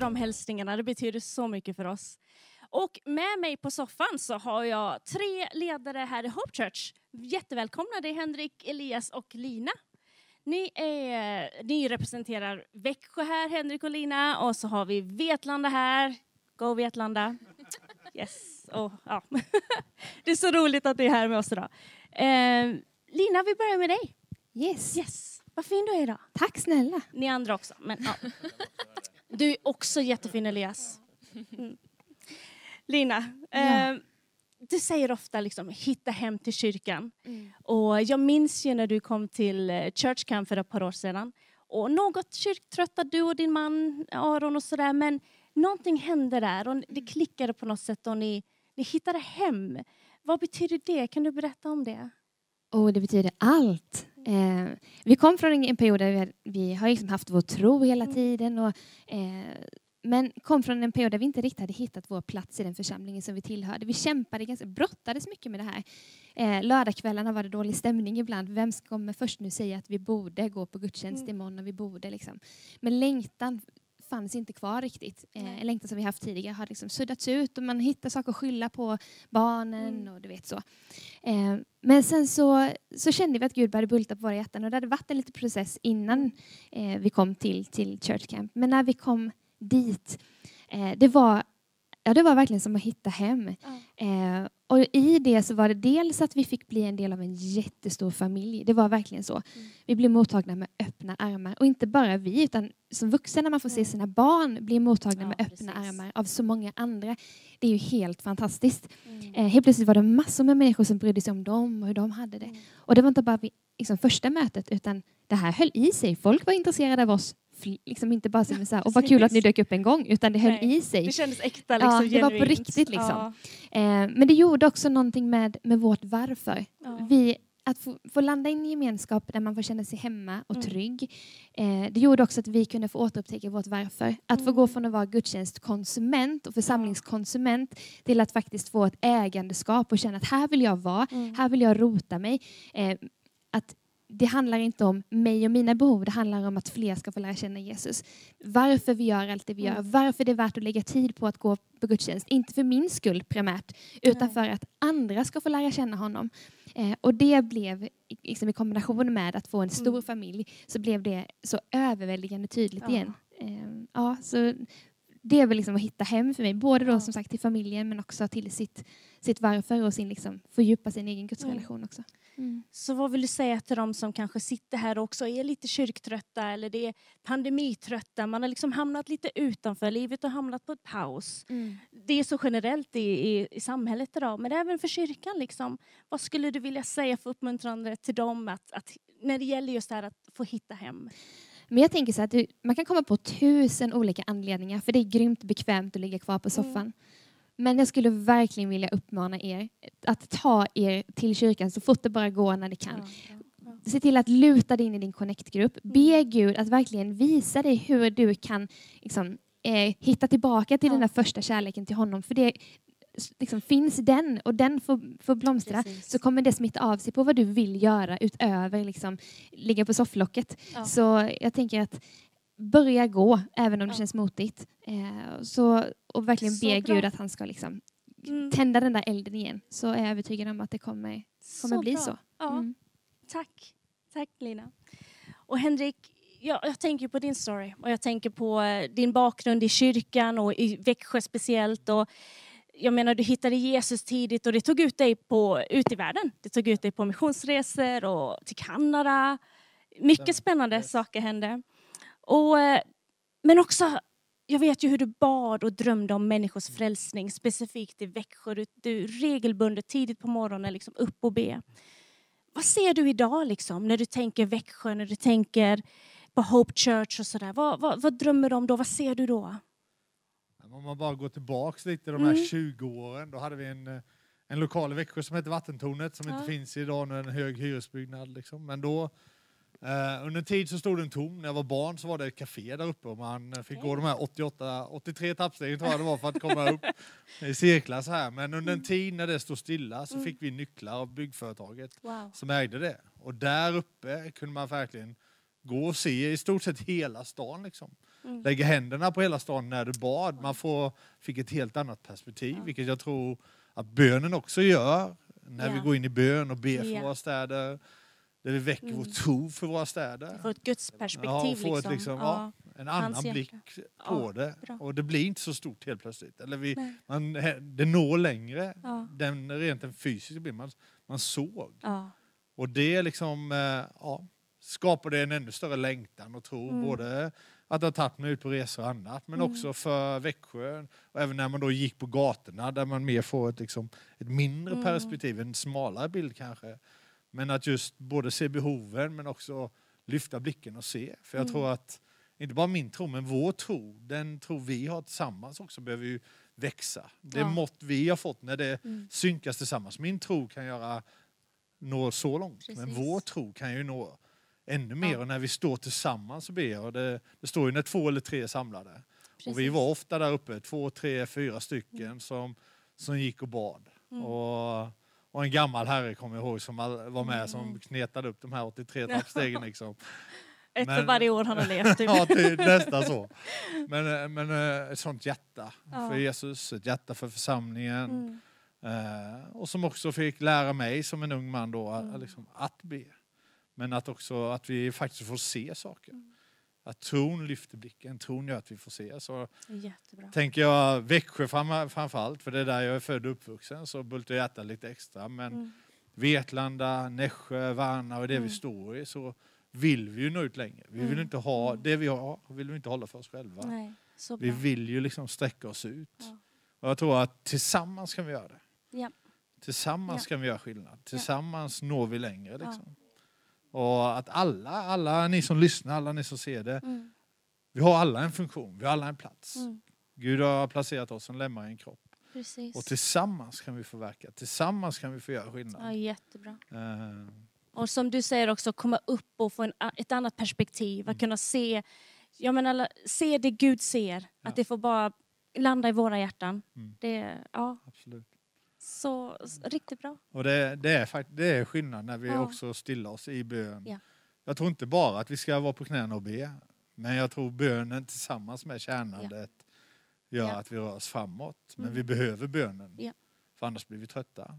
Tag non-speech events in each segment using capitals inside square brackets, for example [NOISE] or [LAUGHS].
för de hälsningarna. Det betyder så mycket för oss. Och med mig på soffan så har jag tre ledare här i Hope Church. Jättevälkomna, det är Henrik, Elias och Lina. Ni, är, ni representerar Växjö här, Henrik och Lina, och så har vi Vetlanda här. Go Vetlanda! Yes. Oh, ja. [LAUGHS] Det är så roligt att ni är här med oss idag. Eh, Lina, vi börjar med dig. Yes. Yes. Vad fin du är idag. Tack snälla. Ni andra också. Men, ja. [LAUGHS] Du är också jättefin Elias. Mm. Lina, Ja. eh, du säger ofta liksom hitta hem till kyrkan. Mm. Och jag minns ju när du kom till eh, Church Camp för ett par år sedan. Och något kyrktrötta du och din man Aron och sådär. Men någonting hände där och det klickade på något sätt och ni, ni hittade hem. Vad betyder det? Kan du berätta om det? Och det betyder allt. Eh, vi kom från en, period där vi, vi har liksom haft vår tro hela Mm. tiden. Och, eh, men kom från en period där vi inte riktigt hade hittat vår plats i den församlingen som vi tillhörde. Vi kämpade, ganska, brottades mycket med det här. Eh, lördagskvällarna var det dålig stämning ibland. Vem kommer först nu säga att vi borde gå på gudstjänst Mm. imorgon och vi borde liksom. Men längtan fanns inte kvar riktigt. Eh, en längtan som vi haft tidigare har liksom suddats ut och man hittar saker att skylla på barnen Mm. och du vet så. Eh, men sen så, så kände vi att Gud började bulta på våra hjärtan och det hade varit en liten process innan eh, vi kom till, till Church Camp. Men när vi kom dit, eh, det, var, ja, det var verkligen som att hitta hem. Eh, och i det så var det dels att vi fick bli en del av en jättestor familj. Det var verkligen så. Mm. Vi blev mottagna med öppna armar. Och inte bara vi, utan som vuxen när man får se sina barn bli mottagna Ja, med öppna precis. armar av så många andra. Det är ju helt fantastiskt. Mm. Eh, helt plötsligt var det massor med människor som brydde sig om dem och hur de hade det. Mm. Och det var inte bara vid liksom, första mötet utan det här höll i sig. Folk var intresserade av oss. Liksom inte bara som så här, och vad kul att ni dök upp en gång, utan det höll Nej, i sig. Det kändes äkta, Ja, liksom, det var på genuint. riktigt, liksom. Ja, Eh, men det gjorde också någonting med, med vårt varför. ja. Vi, att få, få landa i en gemenskap där man får känna sig hemma och Mm. trygg. Eh, det gjorde också att vi kunde få återupptäcka vårt varför. Att få Mm. gå från att vara gudstjänstkonsument och församlingskonsument till att faktiskt få ett ägandeskap och känna att här vill jag vara, Mm. här vill jag rota mig. Eh, att det handlar inte om mig och mina behov, det handlar om att fler ska få lära känna Jesus. Varför vi gör allt det vi gör, Mm. varför det är värt att lägga tid på att gå på gudstjänst. Inte för min skull primärt, utan för att andra ska få lära känna honom. Eh, och det blev, i- liksom i kombination med att få en stor Mm. familj, så blev det så överväldigande tydligt Ja. igen. Eh, ja, så det är väl liksom att hitta hem för mig, både då Ja. som sagt till familjen men också till sitt, sitt varför och sin liksom, fördjupa sin egen gudsrelation också. Mm. Så vad vill du säga till dem som kanske sitter här och också är lite kyrktrötta eller det är pandemitrötta, man har liksom hamnat lite utanför, livet har hamnat på ett paus. Det är så generellt i, i, i samhället idag, men även för kyrkan. Liksom. Vad skulle du vilja säga för uppmuntrande till dem att, att, när det gäller just det här att få hitta hem? Men jag tänker så att du, man kan komma på tusen olika anledningar för det är grymt bekvämt att ligga kvar på soffan. Men jag skulle verkligen vilja uppmana er att ta er till kyrkan så fort det bara går när det kan. Se till att luta dig in i din connect-grupp. Be Gud att verkligen visa dig hur du kan liksom, eh, hitta tillbaka till Ja. den där första kärleken till honom. För det liksom, finns den och den får, får blomstra Precis. så kommer det smitta av sig på vad du vill göra utöver liksom, ligga på sofflocket. Ja. Så jag tänker att börja gå, även om det Ja. känns motigt. Eh, så, och verkligen Så be bra. Gud att han ska liksom, Mm. tända den där elden igen. Så är jag övertygad om att det kommer, kommer Så bli bra. så. Ja. Mm. Tack. Tack Lina. Och Henrik, jag, jag tänker på din story och jag tänker på eh, din bakgrund i kyrkan och i Växjö speciellt. Och jag menar, du hittade Jesus tidigt och det tog ut dig på, ut i världen. Det tog ut dig på missionsresor och till Kanada. Mycket spännande Yes. saker hände. Och, eh, men också, jag vet ju hur du bad och drömde om människors frälsning, specifikt i Växjö. Du, du regelbundet tidigt på morgonen liksom upp och be. Vad ser du idag liksom, när du tänker Växjö, när du tänker på Hope Church och sådär? Vad, vad, vad drömmer du om då? Vad ser du då? Om man bara går tillbaks lite de här Mm. 20 åren, då hade vi en, eh, en lokal i Växjö som hette Vattentornet som Ja. inte finns idag nu, en hög hyresbyggnad. Liksom. Men då, eh, under en tid så stod den tom. När jag var barn så var det ett café där uppe och man fick Okej. gå de här 88, 83 trappstegen tror jag det var för att komma upp [LAUGHS] i cirklar så här. Men under en tid när det stod stilla så Mm. fick vi nycklar av byggföretaget Wow. som ägde det. Och där uppe kunde man verkligen gå och se i stort sett hela stan. Liksom. Mm. lägga händerna på hela stan när du bad. Man får, fick ett helt annat perspektiv, Ja. vilket jag tror att bönen också gör. När vi Ja. går in i bön och ber för Ja. våra städer. Där vi väcker Mm. vår tro för våra städer. Få ett gudsperspektiv. Ja, få ett liksom. liksom, ja. En annan hjärta. blick Ja, på det. bra. Och det blir inte så stort helt plötsligt. Eller vi, Nej. man, det når längre. Ja. Den, rent den fysiska blir man, man såg. Ja. Och det liksom, eh, ja, skapade en ännu större längtan och tro. Mm. Både att det har tagit mig ut på resor och annat, men Mm. också för Växjö. Och även när man då gick på gatorna där man mer får ett, liksom, ett mindre Mm. perspektiv, en smalare bild kanske. Men att just både se behoven men också lyfta blicken och se. För jag Mm. tror att, inte bara min tro, men vår tro, den tro vi har tillsammans också behöver ju växa. Det Ja. mått vi har fått när det Mm. synkas tillsammans. Min tro kan göra nå så långt, men Precis. vår tro kan ju nå ännu mer. Ja. Och när vi står tillsammans och ber, och det, det står ju när två eller tre är samlade. Och vi Precis. var ofta där uppe, två, tre, fyra stycken som, som gick och bad. Mm. Och, och en gammal herre kommer jag ihåg som var med som Mm. knetade upp de här 83 trappstegen. Liksom. [LAUGHS] Ett för men- varje år han har levt. Typ. [LAUGHS] ja, till, nästan så. Men, men eh, ett sånt hjärta Ja. för Jesus, ett hjärta för församlingen. Mm. Eh, och som också fick lära mig som en ung man då, Mm. liksom, att be. Men att också att vi faktiskt får se saker. Mm. Att tron lyfter blicken, tron gör att vi får se. Så Jättebra. tänker jag Växjö fram, framförallt, för det är där jag är född och uppvuxen, så bultar hjärtat lite extra. Men Mm. Vetlanda, Nässjö, Värna och det Mm. vi står i så vill vi ju nå ut längre. Vi vill Mm. inte ha, Mm. det vi har vill vi inte hålla för oss själva. Nej, Vi vill ju liksom sträcka oss ut. Ja. Och jag tror att tillsammans kan vi göra det. Ja. Tillsammans Ja. kan vi göra skillnad. Tillsammans når vi längre. Liksom. Och att alla, alla ni som lyssnar, alla ni som ser det, Mm. vi har alla en funktion, vi har alla en plats. Mm. Gud har placerat oss som lemmar i en kropp. Precis. Och tillsammans kan vi förverka, tillsammans kan vi få göra Ja, skillnad. jättebra. Eh, Och som du säger också, komma upp och få en, ett annat perspektiv. Mm. Att kunna se, jag menar, se det Gud ser. Ja. Att det får bara landa i våra hjärtan. Mm. Det, ja, absolut. Så, så riktigt bra. Och det, det, är, det är skillnad när vi Ja. också stillar oss i bön. Ja. Jag tror inte bara att vi ska vara på knäna och be, men jag tror bönen tillsammans med tjänandet gör Ja. att vi rör oss framåt. Men Mm. vi behöver bönen, för annars blir vi trötta.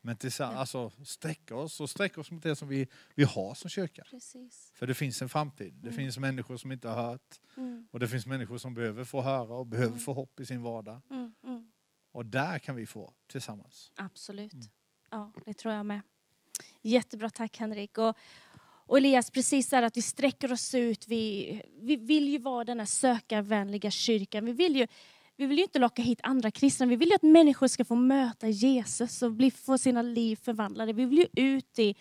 Men tillsammans, alltså, sträcka oss och sträcka oss mot det som vi, vi har som kyrka. Precis. För det finns en framtid. Det Mm. finns människor som inte har hört Mm. och det finns människor som behöver få höra och behöver Mm. få hopp i sin vardag. Och där kan vi få tillsammans. Absolut. Mm. Ja, det tror jag med. Jättebra, tack Henrik. Och, och Elias, precis där att vi sträcker oss ut. Vi, vi vill ju vara den här sökarvänliga kyrkan. Vi vill, ju, vi vill ju inte locka hit andra kristna. Vi vill ju att människor ska få möta Jesus och bli, få sina liv förvandlade. Vi vill ju ut i,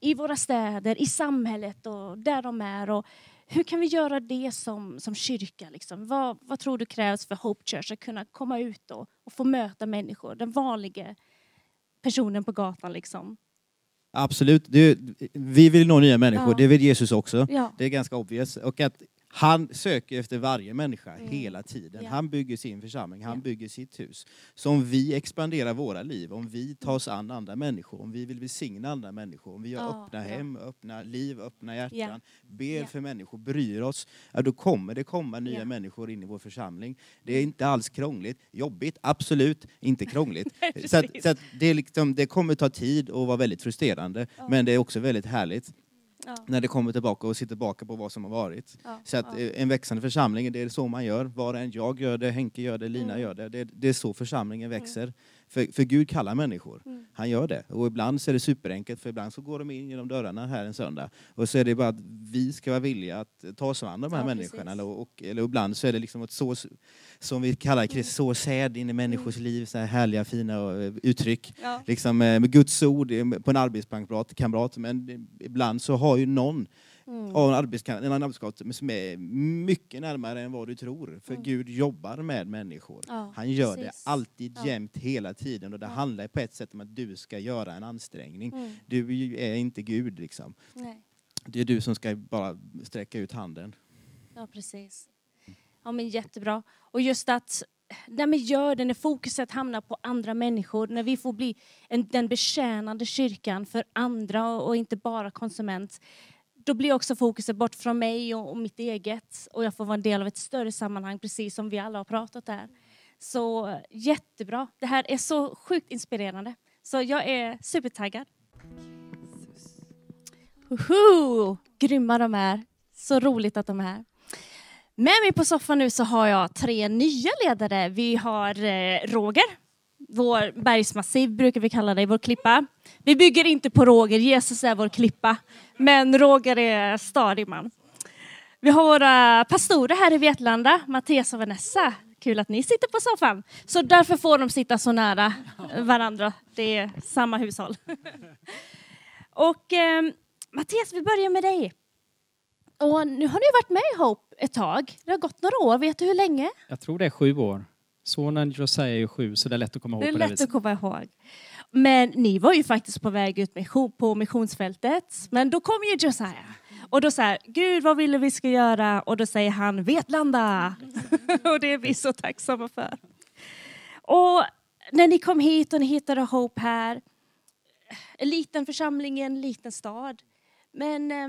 i våra städer, i samhället och där de är. Och hur kan vi göra det som, som kyrka? Liksom? Vad, vad tror du krävs för Hope Church att kunna komma ut och, och få möta människor? Den vanliga personen på gatan liksom. Absolut. Det, vi vill nå nya människor, Ja. det vill Jesus också. Ja. Det är ganska obvious. Och att han söker efter varje människa Mm. hela tiden. Ja. Han bygger sin församling, han Ja. bygger sitt hus. Så om vi expanderar våra liv, om vi tar oss an andra människor, om vi vill välsigna andra människor, om vi har Ja, öppna bra. hem, öppna liv, öppna hjärtan, ber för människor, bryr oss, ja, då kommer det komma nya människor in i vår församling. Det är inte alls krångligt. Jobbigt, absolut, inte krångligt. [LAUGHS] Så att, så att det, liksom, det kommer ta tid och vara väldigt frustrerande, Ja. men det är också väldigt härligt Ja. när det kommer tillbaka och sitter tillbaka på vad som har varit. Ja. Så att eh, en växande församling, det är så man gör. Var och en, jag gör det, Henke gör det, Lina Mm. gör det. det. Det är så församlingen växer. För, för Gud kallar människor. Mm. Han gör det. Och ibland så är det superenkelt, för ibland så går de in genom dörrarna här en söndag. Och så är det bara att vi ska vara villiga att ta oss an de här Ja, människorna. Eller, och, eller ibland så är det liksom ett så, som vi kallar det, Mm. så säd in i människors liv, så här härliga fina eh, uttryck Ja. liksom, eh, med Guds ord eh, på en arbetskamrat, kamrat, men ibland så har ju någon Mm. av en arbetskamrat, som är mycket närmare än vad du tror. För Mm. Gud jobbar med människor. Ja, Han gör precis. det alltid, Ja. jämt, hela tiden. Och det Ja. handlar på ett sätt om att du ska göra en ansträngning. Mm. Du är inte Gud liksom. Nej. Det är du som ska bara sträcka ut handen. Ja, precis. Ja, men jättebra. Och just att när vi gör det, när fokuset hamnar på andra människor, när vi får bli en, den betjänande kyrkan för andra och inte bara konsument, då blir också fokuset bort från mig och, och mitt eget och jag får vara en del av ett större sammanhang precis som vi alla har pratat här. Så jättebra. Det här är så sjukt inspirerande. Så jag är supertaggad. Woho! Grymma de är. Så roligt att de är här. Med mig på soffan nu så har jag tre nya ledare. Vi har eh, Roger, vår bergsmassiv brukar vi kalla dig, vår klippa. Vi bygger inte på Roger, Jesus är vår klippa. Men Roger är stadig man. Vi har våra pastorer här i Vetlanda, Mattias och Vanessa. Kul att ni sitter på soffan. Så därför får de sitta så nära varandra. Det är samma hushåll. [LAUGHS] Och eh, Mattias, vi börjar med dig. Och nu har ni varit med i Hope ett tag. Det har gått några år. Vet du hur länge? Jag tror det är sju år. Sonen Josiah är ju sju, så det är lätt att komma ihåg Det är det lätt viset. att komma ihåg. Men ni var ju faktiskt på väg ut mission, på missionsfältet. Men då kom ju Josiah. Och då säger Gud vad vill du vi ska göra? Och då säger han Vetlanda. [LAUGHS] och det är vi så tacksamma för. Och när ni kom hit och ni hittade Hope här. En liten församling i en liten stad. Men eh,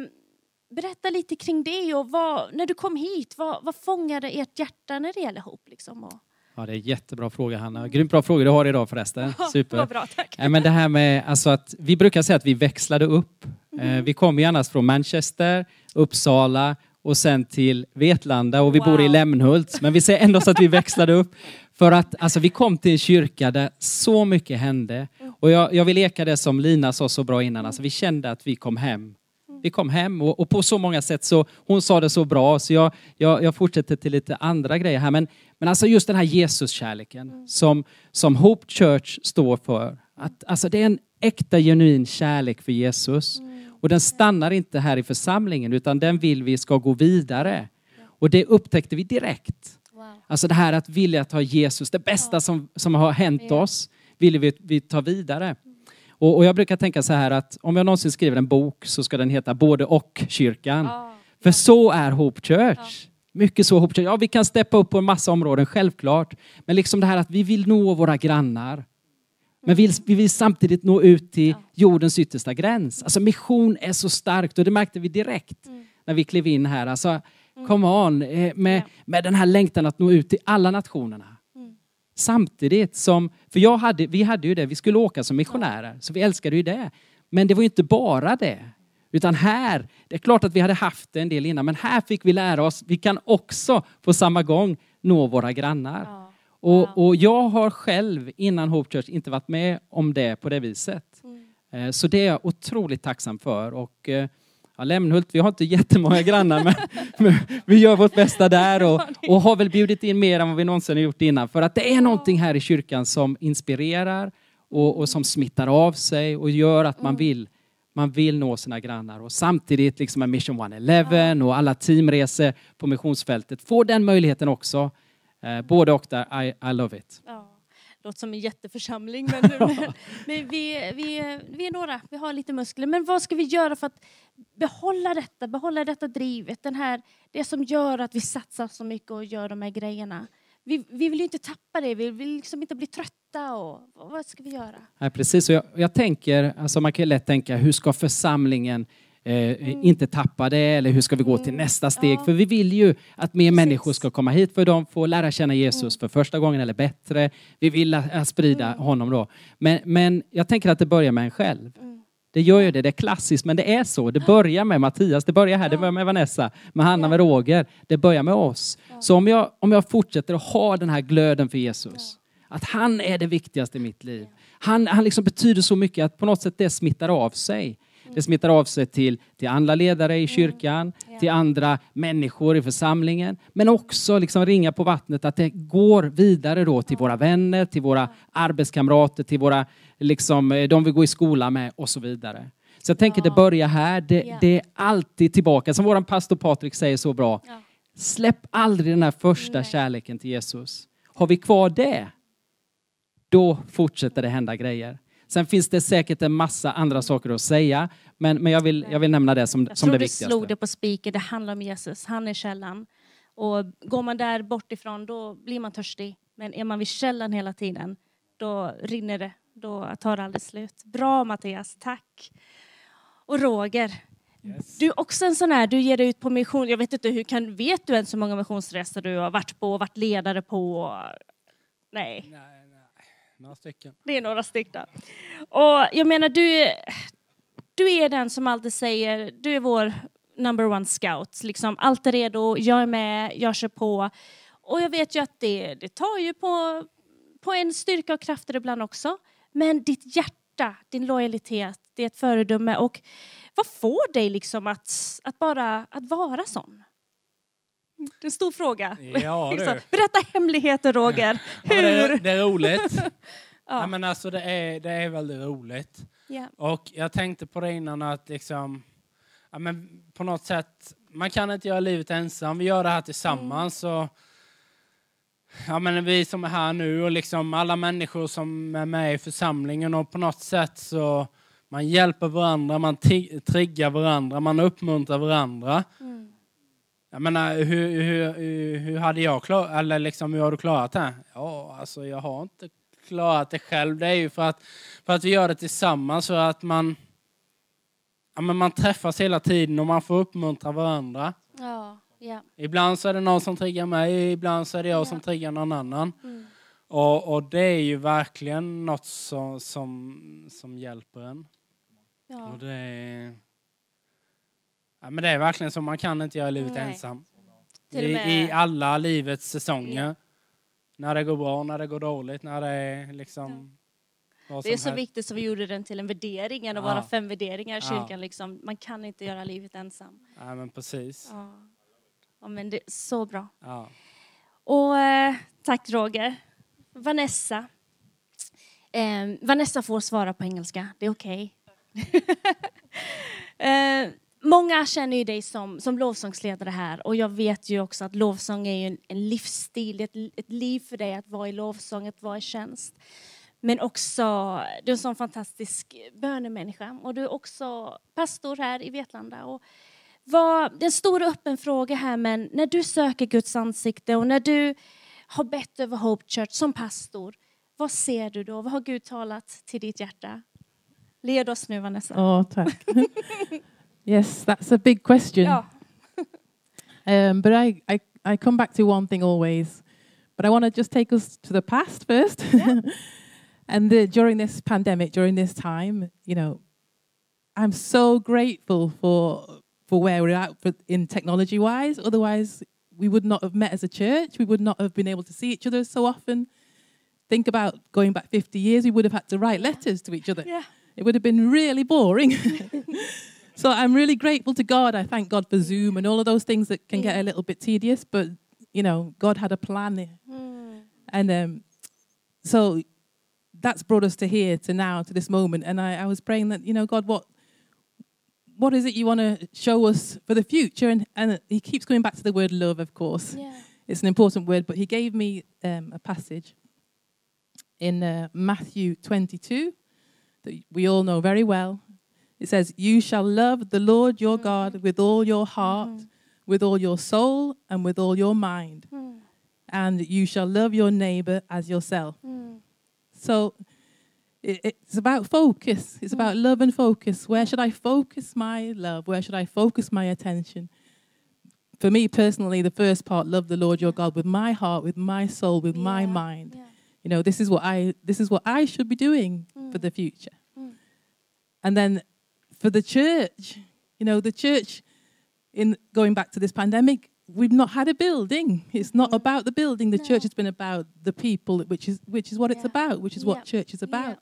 berätta lite kring det och vad, när du kom hit, vad, vad fångade ert hjärta när det gäller Hope? Liksom? Och, Ja, det är jättebra fråga Hanna. Grymt bra frågor du har idag förresten. Super. Bra, tack. Men det här med alltså att vi brukar säga att vi växlade upp. Eh, vi kom ju annars från Manchester, Uppsala och sen till Vetlanda och vi bor i Wow. Lämnhult. Men vi säger ändå så att vi växlade upp. För att alltså, vi kom till en kyrka där så mycket hände. Och jag, jag vill eka det som Lina sa så bra innan. Alltså, vi kände att vi kom hem. Vi kom hem och, och på så många sätt så, hon sa det så bra så jag, jag, jag fortsätter till lite andra grejer här. Men, men alltså just den här Jesus-kärleken som, som Hope Church står för. Att, alltså det är en äkta genuin kärlek för Jesus. Och den stannar inte här i församlingen utan den vill vi ska gå vidare. Och det upptäckte vi direkt. Alltså det här att vilja ta Jesus, det bästa som, som har hänt oss, vill vi, vi ta vidare. Och, och jag brukar tänka så här att om jag någonsin skriver en bok så ska den heta både och kyrkan. Ja. För så är Hope Church. Mycket så Hope Church. Ja, vi kan steppa upp på en massa områden, självklart. Men liksom det här att vi vill nå våra grannar. Men vi, vi vill samtidigt nå ut till jordens yttersta gräns. Alltså mission är så starkt och det märkte vi direkt när vi klev in här. Alltså, come on, eh, med, med den här längtan att nå ut till alla nationerna. Samtidigt som, för jag hade, vi hade ju det, vi skulle åka som missionärer, så vi älskade ju det. Men det var ju inte bara det. Utan här, det är klart att vi hade haft det en del innan, men här fick vi lära oss, vi kan också på samma gång nå våra grannar. Ja. Och, och jag har själv innan Hope Church inte varit med om det på det viset. Eh, Så det är jag otroligt tacksam för. Och, eh, ja, Lämnhult, vi har inte jättemånga grannar men, men vi gör vårt bästa där och, och har väl bjudit in mer än vad vi någonsin har gjort innan. För att det är någonting här i kyrkan som inspirerar och, och som smittar av sig och gör att man vill man vill nå sina grannar och samtidigt liksom med Mission 111 och alla teamresor på missionsfältet får den möjligheten också. Eh, både och där, I, I love it. Ja. Låter som en jätteförsamling, men, men, [LAUGHS] men vi, vi, vi är några, vi har lite muskler. Men vad ska vi göra för att behålla detta, behålla detta drivet, den här, det som gör att vi satsar så mycket och gör de här grejerna? Vi, vi vill ju inte tappa det, vi vill liksom inte bli trötta. Och, vad ska vi göra? Nej, precis, och jag, jag tänker, alltså man kan ju lätt tänka, hur ska församlingen eh, inte tappa det eller hur ska vi gå till nästa steg? För vi vill ju att mer människor ska komma hit för de får lära känna Jesus för första gången eller bättre. Vi vill äh, sprida honom då. Men, men jag tänker att det börjar med en själv. Det gör ju det, det är klassiskt, men det är så. Det börjar med Mattias, det börjar här, det börjar med Vanessa, med Hanna, med Roger. Det börjar med oss. Så om jag, om jag fortsätter att ha den här glöden för Jesus, att han är det viktigaste i mitt liv. Han, han liksom betyder så mycket att på något sätt det smittar av sig. Det smittar av sig till, till andra ledare i kyrkan, till andra människor i församlingen. Men också liksom ringa på vattnet att det går vidare då till våra vänner, till våra arbetskamrater, till våra, liksom, eh, de vi går i skola med och så vidare. Så jag tänker det börjar här, det, Ja. det är alltid tillbaka. Som vår pastor Patrik säger så bra. Ja. Släpp aldrig den här första kärleken till Jesus. Har vi kvar det, då fortsätter det hända grejer. Sen finns det säkert en massa andra saker att säga, men, men jag, vill, jag vill nämna det som, Jag som tror det du viktigaste. slog det på spiken, det handlar om Jesus, han är källan. Och går man där bort ifrån då blir man törstig. Men är man vid källan hela tiden, då rinner det. Då tar det aldrig slut. Bra Mattias, tack. Och Roger, Yes. Du är också en sån här, du ger dig ut på mission. Jag vet inte, hur kan, vet du ens hur många missionsresor du har varit på och varit ledare på? Nej, nej. Några stycken. det är några stycken. Och jag menar, du, du är den som alltid säger, du är vår number one scout. Liksom, allt är redo, jag är med, jag kör på. Och jag vet ju att det, det tar ju på, på en styrka och krafter ibland också. Men ditt hjärta, din lojalitet, det är ett föredöme. Och vad får dig liksom att, att bara att vara sån? Det är en stor fråga. Ja, [LAUGHS] Liksom, du. Berätta hemligheter Roger. Ja, det, är, Hur? det är roligt. [LAUGHS] ja. Ja. men alltså, det, är, det är väldigt roligt. Ja. Och jag tänkte på det innan att liksom, ja, men på något sätt, man kan inte göra livet ensam. Vi gör det här tillsammans. Och, ja, men vi som är här nu och liksom alla människor som är med i församlingen och på något sätt så man hjälper varandra, man triggar varandra, man uppmuntrar varandra. Mm. Jag menar, hur, hur, hur, hade jag klarat, eller liksom, hur har du klarat det? Ja, alltså jag har inte klarat det själv. Det är ju för att, för att vi gör det tillsammans, för att man, ja, men man träffas hela tiden och man får uppmuntra varandra. Ja, ja. Ibland så är det någon som triggar mig, ibland så är det jag Ja. som triggar någon annan. Mm. Och, och det är ju verkligen något som, som, som hjälper en. ja. Och det är, ja, men det är verkligen så, man kan inte göra livet Nej. ensam. Till och I, med- I alla livets säsonger. När det går bra, när det går dåligt, när det är liksom... vad Det är som så helst. viktigt så vi gjorde den till en värdering, en av Ja. våra fem värderingar i Ja. kyrkan. Liksom. Man kan inte göra livet ensam. Ja, men precis. Ja. Ja, men det är så bra. Ja. Och eh, tack Roger. Vanessa. Eh, Vanessa får svara på engelska, det är okej. [LAUGHS] eh, många känner ju dig som, som lovsångsledare här och jag vet ju också att lovsång är ju en, en livsstil, ett, ett liv för dig att vara i lovsång, att vara i tjänst. Men också, du är en sån fantastisk bönemänniska och du är också pastor här i Vetlanda. Och vad, det är en stor och öppen fråga här, men när du söker Guds ansikte och när du har bett över Hope Church som pastor, vad ser du då? Vad har Gud talat till ditt hjärta? Led oss nu Vanessa. Ja, tack. [LAUGHS] yes, that's a big question. Ja. [LAUGHS] Um, but I, I, I come back to one thing always. But I want to just take us to the past first. [LAUGHS] and the, during this pandemic, during this time, you know, I'm so grateful for for where we're at for, in technology wise. Otherwise, we would not have met as a church. We would not have been able to see each other so often. Think about going back 50 years, we would have had to write letters to each other. Yeah. It would have been really boring. [LAUGHS] so I'm really grateful to God. I thank God for Zoom and all of those things that can get a little bit tedious, but you know, God had a plan there. Mm. And um, so that's brought us to here, to now, to this moment. And I, I was praying that, you know, God, what what is it you want to show us for the future? And, and he keeps coming back to the word love, of course. Yeah. It's an important word, but he gave me um, a passage in uh, Matthew 22 that we all know very well. It says, You shall love the Lord your God with all your heart, with all your soul, and with all your mind. Mm. And you shall love your neighbor as yourself. Mm. So it, it's about focus. It's about love and focus. Where should I focus my love? Where should I focus my attention? For me personally, the first part, love the Lord your God with my heart, with my soul, with my mind. yeah. You know, this is what I this is what I should be doing for the future. Mm. And then for the church, you know, the church in going back to this pandemic, we've not had a building. It's not about the building. The church has been about the people, which is which is what it's about, which is what Yeah. church is Yeah. about.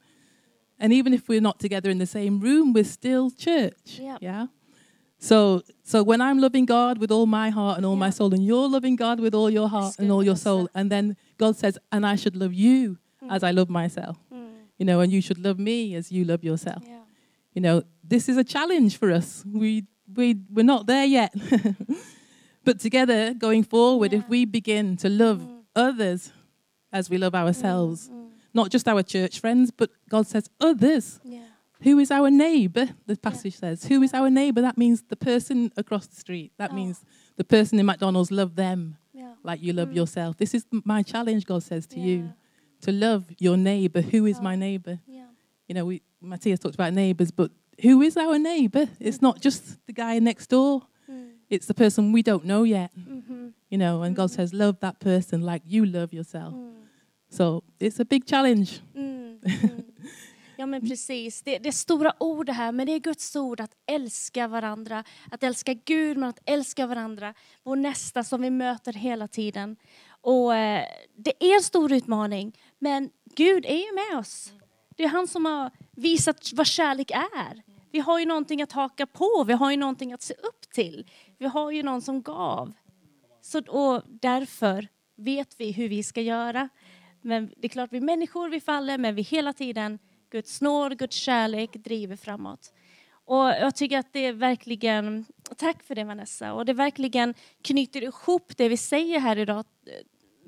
And even if we're not together in the same room, we're still church. Yeah. Yeah. So so when I'm loving God with all my heart and all my soul, and you're loving God with all your heart and all your soul, and then God says, and I should love you as I love myself. Mm. You know, and you should love me as you love yourself. Yeah. You know, this is a challenge for us. We we we're not there yet. [LAUGHS] but together going forward, Yeah. if we begin to love mm. others as we love ourselves, mm, mm. not just our church friends, but God says others. Yeah. Who is our neighbor? The passage says. Who is our neighbor? That means the person across the street. That Oh. means the person in McDonald's love them Yeah. like you love yourself. This is my challenge, God says to Yeah. you, to love your neighbor. Who is my Oh. neighbor? Yeah. You know, we Matthias talked about neighbors, but who is our neighbor? It's not just the guy next door. It's the person we don't know yet. You know, and God says, love that person like you love yourself. So it's a big challenge. Mm, mm. Ja men [LAUGHS] precis, det, det är stora ord här, men det är Guds ord att älska varandra, att älska Gud men att älska varandra, vår nästa som vi möter hela tiden. Och eh, det är en stor utmaning, men Gud är ju med oss. Det är han som har visat vad kärlek är. Vi har ju någonting att haka på, vi har ju någonting att se upp till. Vi har ju någon som gav. Så, och därför vet vi hur vi ska göra. Men det är klart, vi är människor vi faller, men vi hela tiden, Guds nåd, Guds kärlek driver framåt. Och jag tycker att det är verkligen, tack för det Vanessa, och det verkligen knyter ihop det vi säger här idag, eh,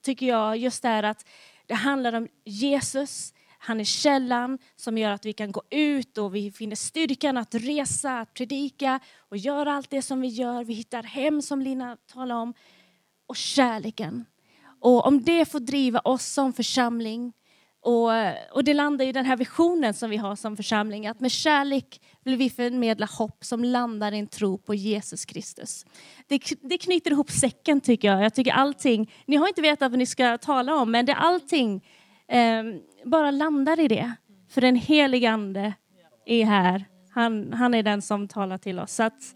tycker jag, just det här att det handlar om Jesus, han är källan som gör att vi kan gå ut och vi finner styrkan att resa, att predika och göra allt det som vi gör. Vi hittar hem som Lina talade om. Och kärleken. Och om det får driva oss som församling och, och det landar i den här visionen som vi har som församling att med kärlek vill vi förmedla hopp som landar i en tro på Jesus Kristus. Det, det knyter ihop säcken tycker jag. Jag tycker allting, ni har inte vetat vad ni ska tala om men det allting eh, bara landar i det. För den helige ande är här. Han, han är den som talar till oss. Så att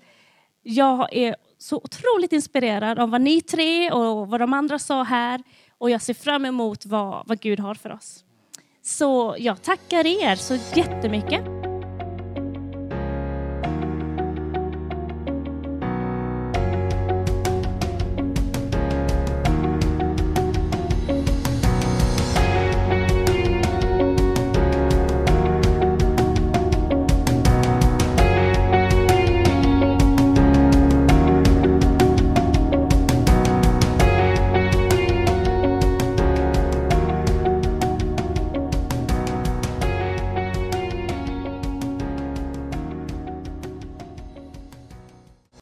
jag är så otroligt inspirerad av vad ni tre och vad de andra sa här. Och jag ser fram emot vad, vad Gud har för oss. Så jag tackar er så jättemycket.